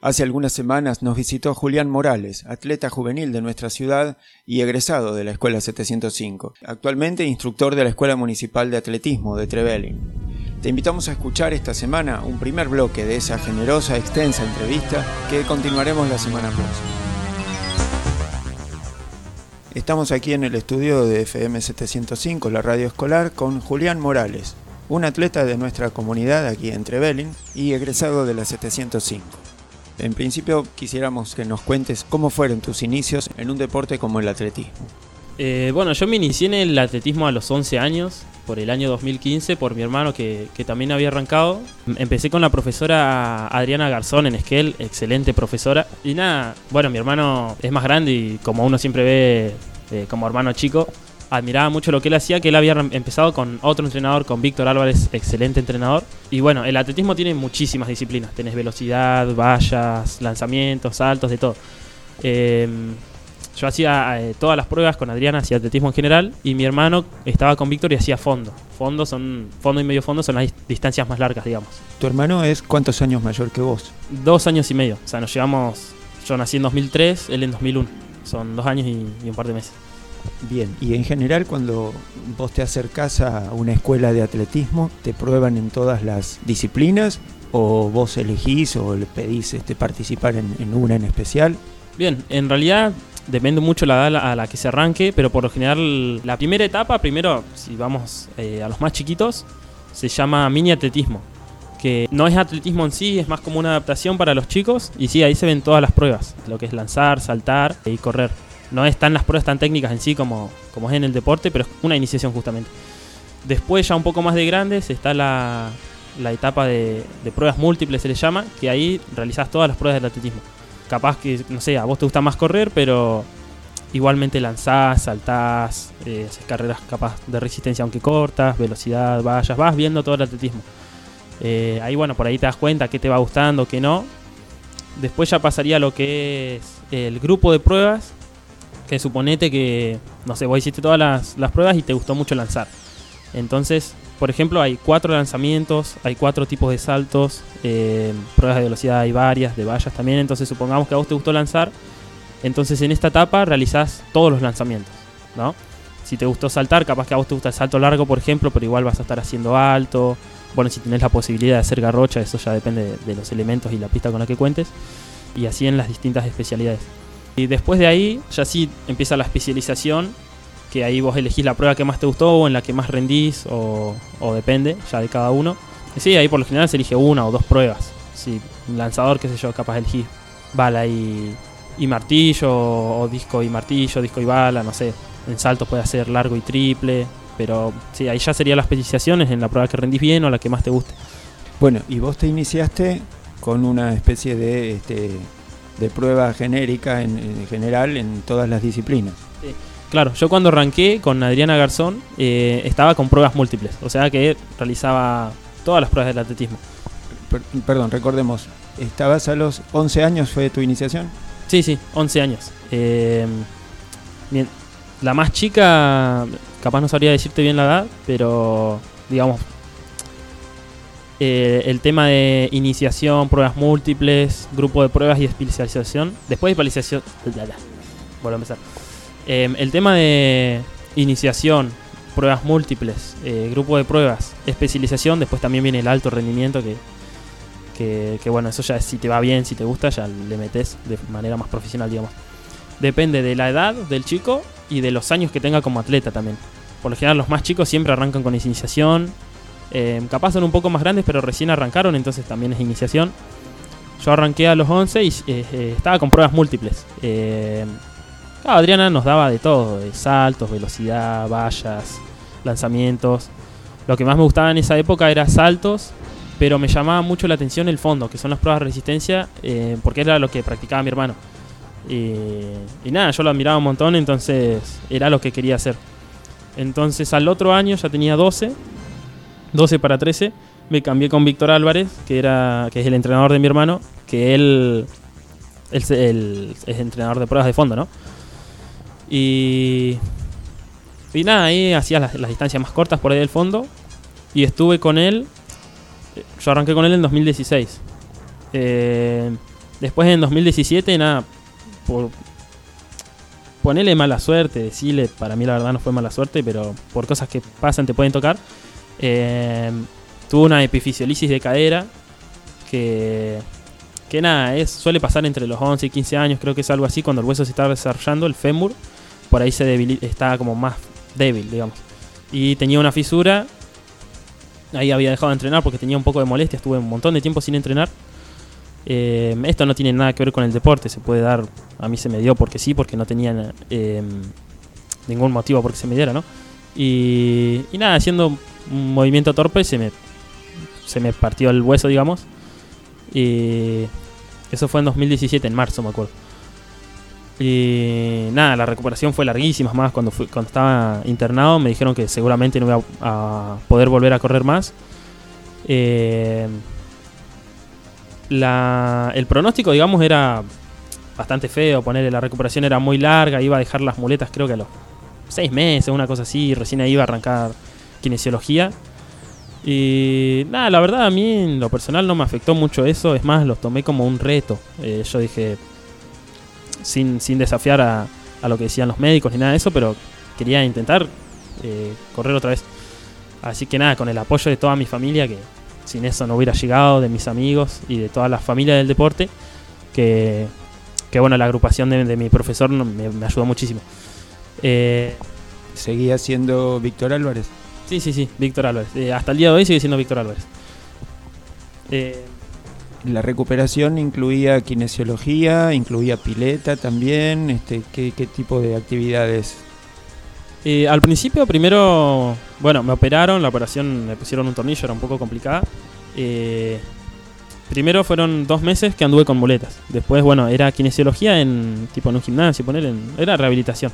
Hace algunas semanas nos visitó Julián Morales, atleta juvenil de nuestra ciudad y egresado de la Escuela 705, actualmente instructor de la Escuela Municipal de Atletismo de Trevelin. Te invitamos a escuchar esta semana un primer bloque de esa generosa, extensa entrevista que continuaremos la semana próxima. Estamos aquí en el estudio de FM 705, la radio escolar, con Julián Morales, un atleta de nuestra comunidad aquí en Trevelin y egresado de la 705. En principio quisiéramos que nos cuentes cómo fueron tus inicios en un deporte como el atletismo. Eh, bueno, yo me inicié en el atletismo a los 11 años, por el año 2015, por mi hermano que, también había arrancado. Empecé con la profesora Adriana Garzón en Esquel, excelente profesora. Y nada, bueno, mi hermano es más grande y como uno siempre ve eh, como hermano chico, admiraba mucho lo que él hacía, que él había empezado con otro entrenador, con Víctor Álvarez, excelente entrenador. Y bueno, el atletismo tiene muchísimas disciplinas. Tenés velocidad, vallas, lanzamientos, saltos, de todo. Em, yo hacía eh, todas las pruebas con Adriana, hacía atletismo en general, y mi hermano estaba con Víctor y hacía fondo. Fondo son fondo y medio fondo son las distancias más largas, digamos. ¿Tu hermano es cuántos años mayor que vos? Dos años y medio. O sea, nos llevamos. Yo nací en 2003, él en 2001. Son dos años y un par de meses. Bien, y en general cuando vos te acercás a una escuela de atletismo, ¿te prueban en todas las disciplinas o vos elegís o le pedís este, participar en, una en especial? Bien, en realidad depende mucho la edad a la que se arranque, pero por lo general la primera etapa, primero, si vamos eh, a los más chiquitos, se llama mini atletismo, que no es atletismo en sí, es más como una adaptación para los chicos, y sí, ahí se ven todas las pruebas, lo que es lanzar, saltar y correr no están las pruebas tan técnicas en sí como, como es en el deporte, pero es una iniciación justamente. Después ya un poco más de grandes está la, etapa de, pruebas múltiples, se le llama, que ahí realizás todas las pruebas del atletismo. Capaz que, no sé, a vos te gusta más correr, pero igualmente lanzás, saltás, eh, haces carreras capaz de resistencia aunque cortas, velocidad, vallas, vas viendo todo el atletismo. Eh, ahí bueno, por ahí te das cuenta qué te va gustando, qué no. Después ya pasaría lo que es el grupo de pruebas, que suponete que, no sé, vos hiciste todas las, pruebas y te gustó mucho lanzar. Entonces, por ejemplo, hay cuatro lanzamientos, hay cuatro tipos de saltos, eh, pruebas de velocidad hay varias, de vallas también. Entonces, supongamos que a vos te gustó lanzar, entonces en esta etapa realizás todos los lanzamientos, ¿no? Si te gustó saltar, capaz que a vos te gusta el salto largo, por ejemplo, pero igual vas a estar haciendo alto. Bueno, si tenés la posibilidad de hacer garrocha, eso ya depende de los elementos y la pista con la que cuentes. Y así en las distintas especialidades. Y después de ahí ya sí empieza la especialización, que ahí vos elegís la prueba que más te gustó o en la que más rendís o, depende ya de cada uno. Y sí, ahí por lo general se elige una o dos pruebas. Sí, lanzador, qué sé yo, capaz elegís bala y, y martillo o disco y martillo, disco y bala, no sé. En saltos puede ser largo y triple, pero sí, ahí ya sería la especializaciones en la prueba que rendís bien o la que más te guste. Bueno, y vos te iniciaste con una especie de este, de prueba genérica en, general en todas las disciplinas. Claro, yo cuando arranqué con Adriana Garzón eh, estaba con pruebas múltiples, o sea que realizaba todas las pruebas del atletismo. perdón, recordemos, ¿estabas a los 11 años fue tu iniciación? Sí, sí, 11 años. Eh, bien, la más chica, capaz no sabría decirte bien la edad, pero digamos, eh, el tema de iniciación, pruebas múltiples, grupo de pruebas y especialización. Después de especialización. Vuelvo a empezar. Em, el tema de iniciación, pruebas múltiples, eh, grupo de pruebas, especialización. Después también viene el alto rendimiento que, que, bueno, eso ya si te va bien, si te gusta, ya le metes de manera más profesional, digamos. Depende de la edad del chico y de los años que tenga como atleta también. Por lo general, los más chicos siempre arrancan con iniciación, eh, capaz son un poco más grandes, pero recién arrancaron, entonces también es iniciación. Yo arranqué a los 11 y eh, eh, estaba con pruebas múltiples. Adriana nos daba de todo, de saltos, velocidad, vallas, lanzamientos. Lo que más me gustaba en esa época era saltos, pero me llamaba mucho la atención el fondo, que son las pruebas de resistencia, porque era lo que practicaba mi hermano. y nada, yo lo admiraba un montón, entonces era lo que quería hacer. Entonces al otro año ya tenía 12 12 para 13, me cambié con Víctor Álvarez, que, era, que es el entrenador de mi hermano, que él, es entrenador de pruebas de fondo, ¿no? Y, y nada, ahí hacía las, distancias más cortas por ahí del fondo. Y estuve con él, yo arranqué con él en 2016. Eh, Después en 2017, nada, por ponerle mala suerte, decirle, para mí la verdad no fue mala suerte, pero por cosas que pasan te pueden tocar. Eh, tuvo una epifisiolisis de cadera que, que nada, es, suele pasar entre los 11 y 15 años, creo que es algo así, cuando el hueso se está desarrollando, el fémur, por ahí se debilita, está como más débil, digamos. Y tenía una fisura, ahí había dejado de entrenar porque tenía un poco de molestia, estuve un montón de tiempo sin entrenar. Eh, esto no tiene nada que ver con el deporte, se puede dar, a mí se me dio porque sí, porque no tenía eh, ningún motivo porque se me diera, ¿no? Y, y nada, haciendo un movimiento torpe se me, se me partió el hueso, digamos. Y eso fue en 2017, en marzo, me acuerdo. Y nada, la recuperación fue larguísima. Más cuando, fui, cuando estaba internado, me dijeron que seguramente no iba a, poder volver a correr más. Eh, la, el pronóstico, digamos, era bastante feo. Ponerle la recuperación era muy larga. Iba a dejar las muletas, creo que a los seis meses, una cosa así. Recién ahí iba a arrancar kinesiología. Y nada, la verdad a mí lo personal no me afectó mucho eso. Es más, los tomé como un reto. Eh, yo dije, sin, sin desafiar a, a, lo que decían los médicos ni nada de eso, pero quería intentar eh, correr otra vez. Así que nada, con el apoyo de toda mi familia, que sin eso no hubiera llegado, de mis amigos y de toda la familia del deporte, que, que bueno, la agrupación de, de mi profesor me, me, ayudó muchísimo. Eh, ¿Seguía siendo Víctor Álvarez? Sí, sí, sí, Víctor Álvarez. Eh, hasta el día de hoy sigue siendo Víctor Álvarez. Eh, la recuperación incluía kinesiología, incluía pileta también. Este, ¿qué, qué tipo de actividades? Eh, al principio, primero, bueno, me operaron, la operación me pusieron un tornillo, era un poco complicada. Eh, primero fueron dos meses que anduve con muletas. Después, bueno, era kinesiología en tipo en un gimnasio, poner en, era rehabilitación.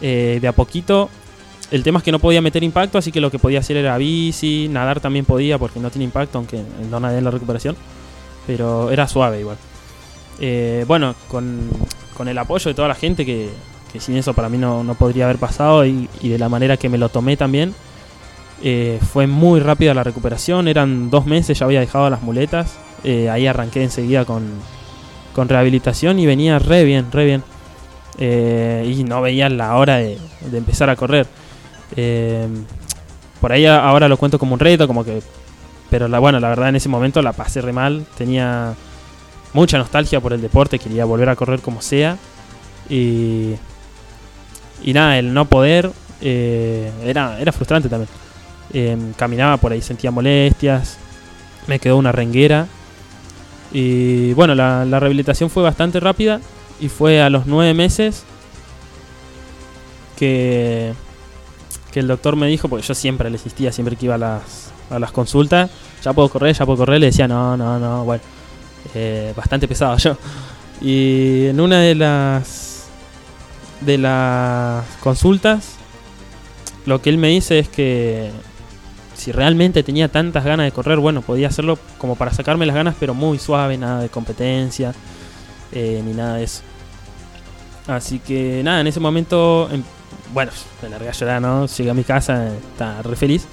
Eh, de a poquito el tema es que no podía meter impacto, así que lo que podía hacer era bici, nadar también podía porque no tiene impacto, aunque no nadé en la recuperación. Pero era suave igual. Eh, bueno, con, con, el apoyo de toda la gente, que, sin eso para mí no, no podría haber pasado, y, de la manera que me lo tomé también, eh, fue muy rápida la recuperación. Eran dos meses, ya había dejado las muletas. Eh, ahí arranqué enseguida con, con rehabilitación y venía re bien, re bien. Y no veía la hora de, de empezar a correr. Eh, por ahí ahora lo cuento como un reto, como que. Pero bueno, la verdad en ese momento la pasé re mal. Tenía mucha nostalgia por el deporte, quería volver a correr como sea. Y. Y nada, el no poder eh, era, era frustrante también. Eh, caminaba por ahí, sentía molestias. Me quedó una renguera. Y bueno, la, la rehabilitación fue bastante rápida. Y fue a los nueve meses que que el doctor me dijo, porque yo siempre le insistía, siempre que iba a las, a las consultas, ya puedo correr, ya puedo correr, le decía, no, no, no, bueno, eh, bastante pesado yo. Y en una de las, de las consultas, lo que él me dice es que si realmente tenía tantas ganas de correr, bueno, podía hacerlo como para sacarme las ganas, pero muy suave, nada de competencia, eh, ni nada de eso. Así que nada, en ese momento em, bueno, me largué a llorar, ¿no? Llegué a mi casa, estaba re feliz.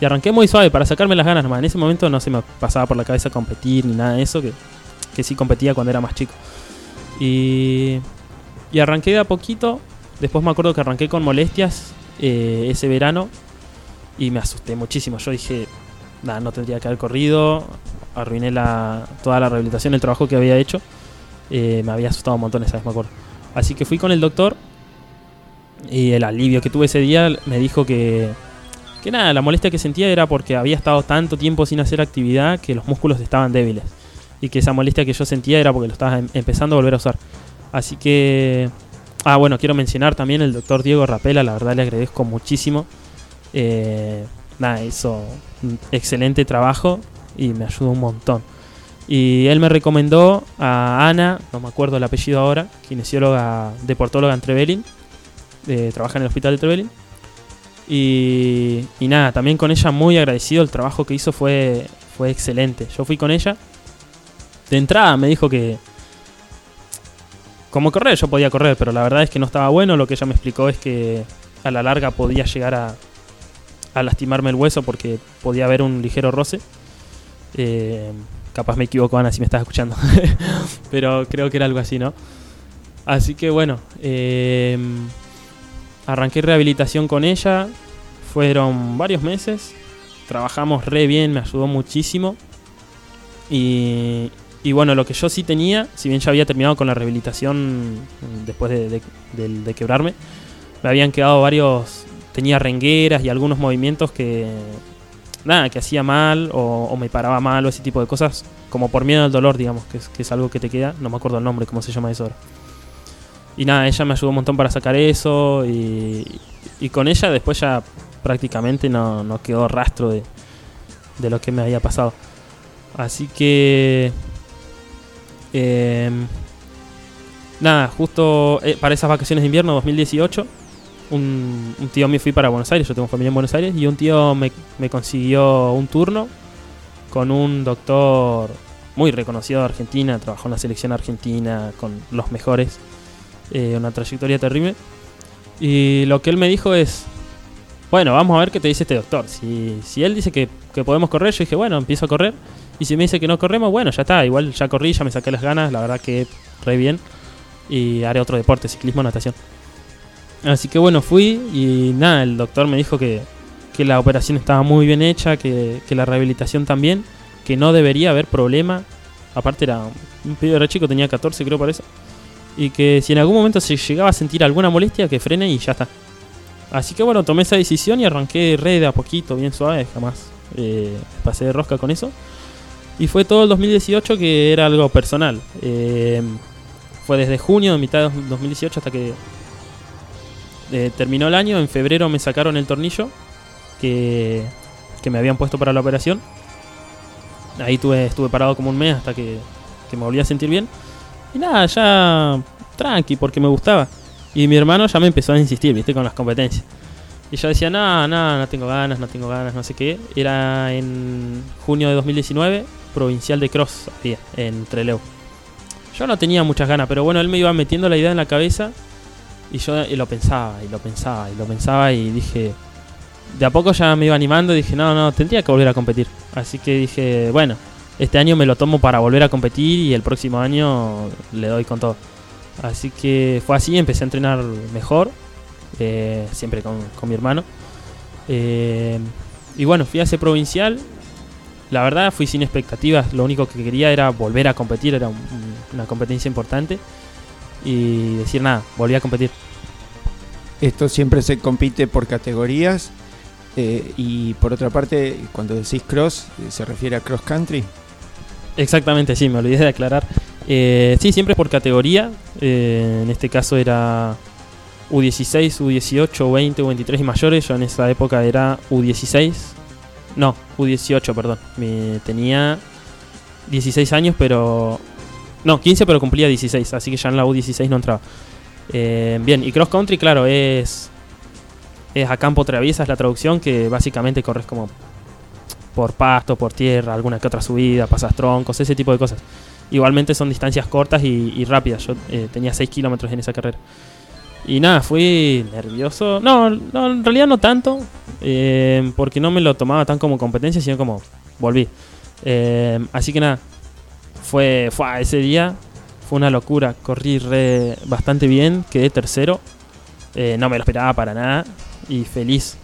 Y arranqué muy suave para sacarme las ganas nomás. En ese momento no se me pasaba por la cabeza competir ni nada de eso, que, que sí competía cuando era más chico. Y, y arranqué de a poquito. Después me acuerdo que arranqué con molestias eh, ese verano y me asusté muchísimo. Yo dije, nada, no tendría que haber corrido. Arruiné la, toda la rehabilitación, el trabajo que había hecho. Eh, me había asustado un montón esa vez, me acuerdo. Así que fui con el doctor y el alivio que tuve ese día me dijo que, que nada, la molestia que sentía era porque había estado tanto tiempo sin hacer actividad que los músculos estaban débiles. Y que esa molestia que yo sentía era porque lo estaba em empezando a volver a usar. Así que... Ah, bueno, quiero mencionar también el doctor Diego Rapela, la verdad le agradezco muchísimo. Eh, nada, hizo un excelente trabajo y me ayudó un montón. Y él me recomendó a Ana, no me acuerdo el apellido ahora, kinesióloga, deportóloga en Trevelin, eh, trabaja en el hospital de Trevelin. Y, y, nada, también con ella muy agradecido, el trabajo que hizo fue, fue excelente. Yo fui con ella. De entrada me dijo que... Como correr, yo podía correr, pero la verdad es que no estaba bueno. Lo que ella me explicó es que a la larga podía llegar a, a lastimarme el hueso porque podía haber un ligero roce. Eh, capaz me equivoco, Ana, si me estás escuchando. Pero creo que era algo así, ¿no? Así que bueno, em, arranqué rehabilitación con ella. Fueron varios meses. Trabajamos re bien, me ayudó muchísimo. Y, bueno, lo que yo sí tenía, si bien ya había terminado con la rehabilitación después de, quebrarme, me habían quedado varios, tenía rengueras y algunos movimientos que, nada, que hacía mal o, me paraba mal o ese tipo de cosas, como por miedo al dolor, digamos, que es algo que te queda, no me acuerdo el nombre, cómo se llama eso ahora. Y nada, ella me ayudó un montón para sacar eso y, y con ella después ya prácticamente no, no quedó rastro de, de lo que me había pasado. Así que... Em, nada, justo eh, para esas vacaciones de invierno 2018, un, tío mío fui para Buenos Aires, yo tengo familia en Buenos Aires, y un tío me, me consiguió un turno con un doctor muy reconocido de Argentina, trabajó en la selección argentina con los mejores, eh, una trayectoria terrible. Y lo que él me dijo es, bueno, vamos a ver qué te dice este doctor. Si, si él dice que, que podemos correr, yo dije, bueno, empiezo a correr. Y si me dice que no corremos, bueno, ya está. Igual ya corrí, ya me saqué las ganas. La verdad que re bien. Y haré otro deporte, ciclismo, natación. Así que bueno, fui y nada, el doctor me dijo que, que la operación estaba muy bien hecha, que, que, la rehabilitación también, que no debería haber problema. Aparte era un pibe re chico, tenía 14 creo por eso. Y que si en algún momento se llegaba a sentir alguna molestia, que frene y ya está. Así que bueno, tomé esa decisión y arranqué re de a poquito, bien suave, jamás eh, pasé de rosca con eso. Y fue todo el 2018 que era algo personal. Eh, fue desde junio, mitad de 2018 hasta que eh, terminó el año. En febrero me sacaron el tornillo que, que me habían puesto para la operación. Ahí tuve, estuve parado como un mes hasta que, que me volví a sentir bien. Y nada, ya tranqui, porque me gustaba. Y mi hermano ya me empezó a insistir, viste, con las competencias. Y yo decía, no, no, no tengo ganas, no tengo ganas, no sé qué. Era en junio de 2019 provincial de cross en Trelew. Yo no tenía muchas ganas, pero bueno, él me iba metiendo la idea en la cabeza y yo lo pensaba y lo pensaba y lo pensaba y dije, de a poco ya me iba animando y dije, no, no, tendría que volver a competir. Así que dije, bueno, este año me lo tomo para volver a competir y el próximo año le doy con todo. Así que fue así, empecé a entrenar mejor, eh, siempre con, mi hermano. Eh, y bueno, fui a ese provincial la verdad fui sin expectativas, lo único que quería era volver a competir, era una competencia importante y decir nada, volví a competir. Esto siempre se compite por categorías eh, y por otra parte, cuando decís cross, eh, ¿se refiere a cross country? Exactamente, sí, me olvidé de aclarar. Eh, sí, siempre por categoría, en este caso era U16, U18, U20, U23 y mayores, yo en esa época era U16, no, U18, perdón. Me tenía 16 años, pero. No, 15, pero cumplía 16, así que ya en la U16 no entraba. Eh, bien, y cross country, claro, es. Es a campo traviesa, es la traducción, que básicamente corres como por pasto, por tierra, alguna que otra subida, pasas troncos, ese tipo de cosas. Igualmente son distancias cortas y, rápidas. Yo eh, tenía 6 kilómetros en esa carrera. Y nada, fui nervioso. No, no en realidad no tanto. Eh, porque no me lo tomaba tan como competencia, sino como volví. Eh, así que nada, fue, fue ese día. Fue una locura. Corrí bastante bien. Quedé tercero. No me lo esperaba para nada. Y feliz.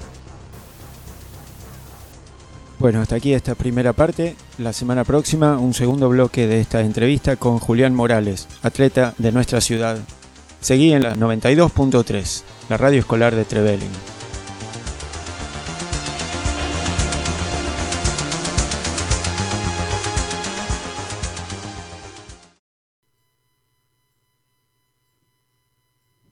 Bueno, hasta aquí esta primera parte. La semana próxima, un segundo bloque de esta entrevista con Julián Morales, atleta de nuestra ciudad Seguí en la 92.3, la radio escolar de Trevelin.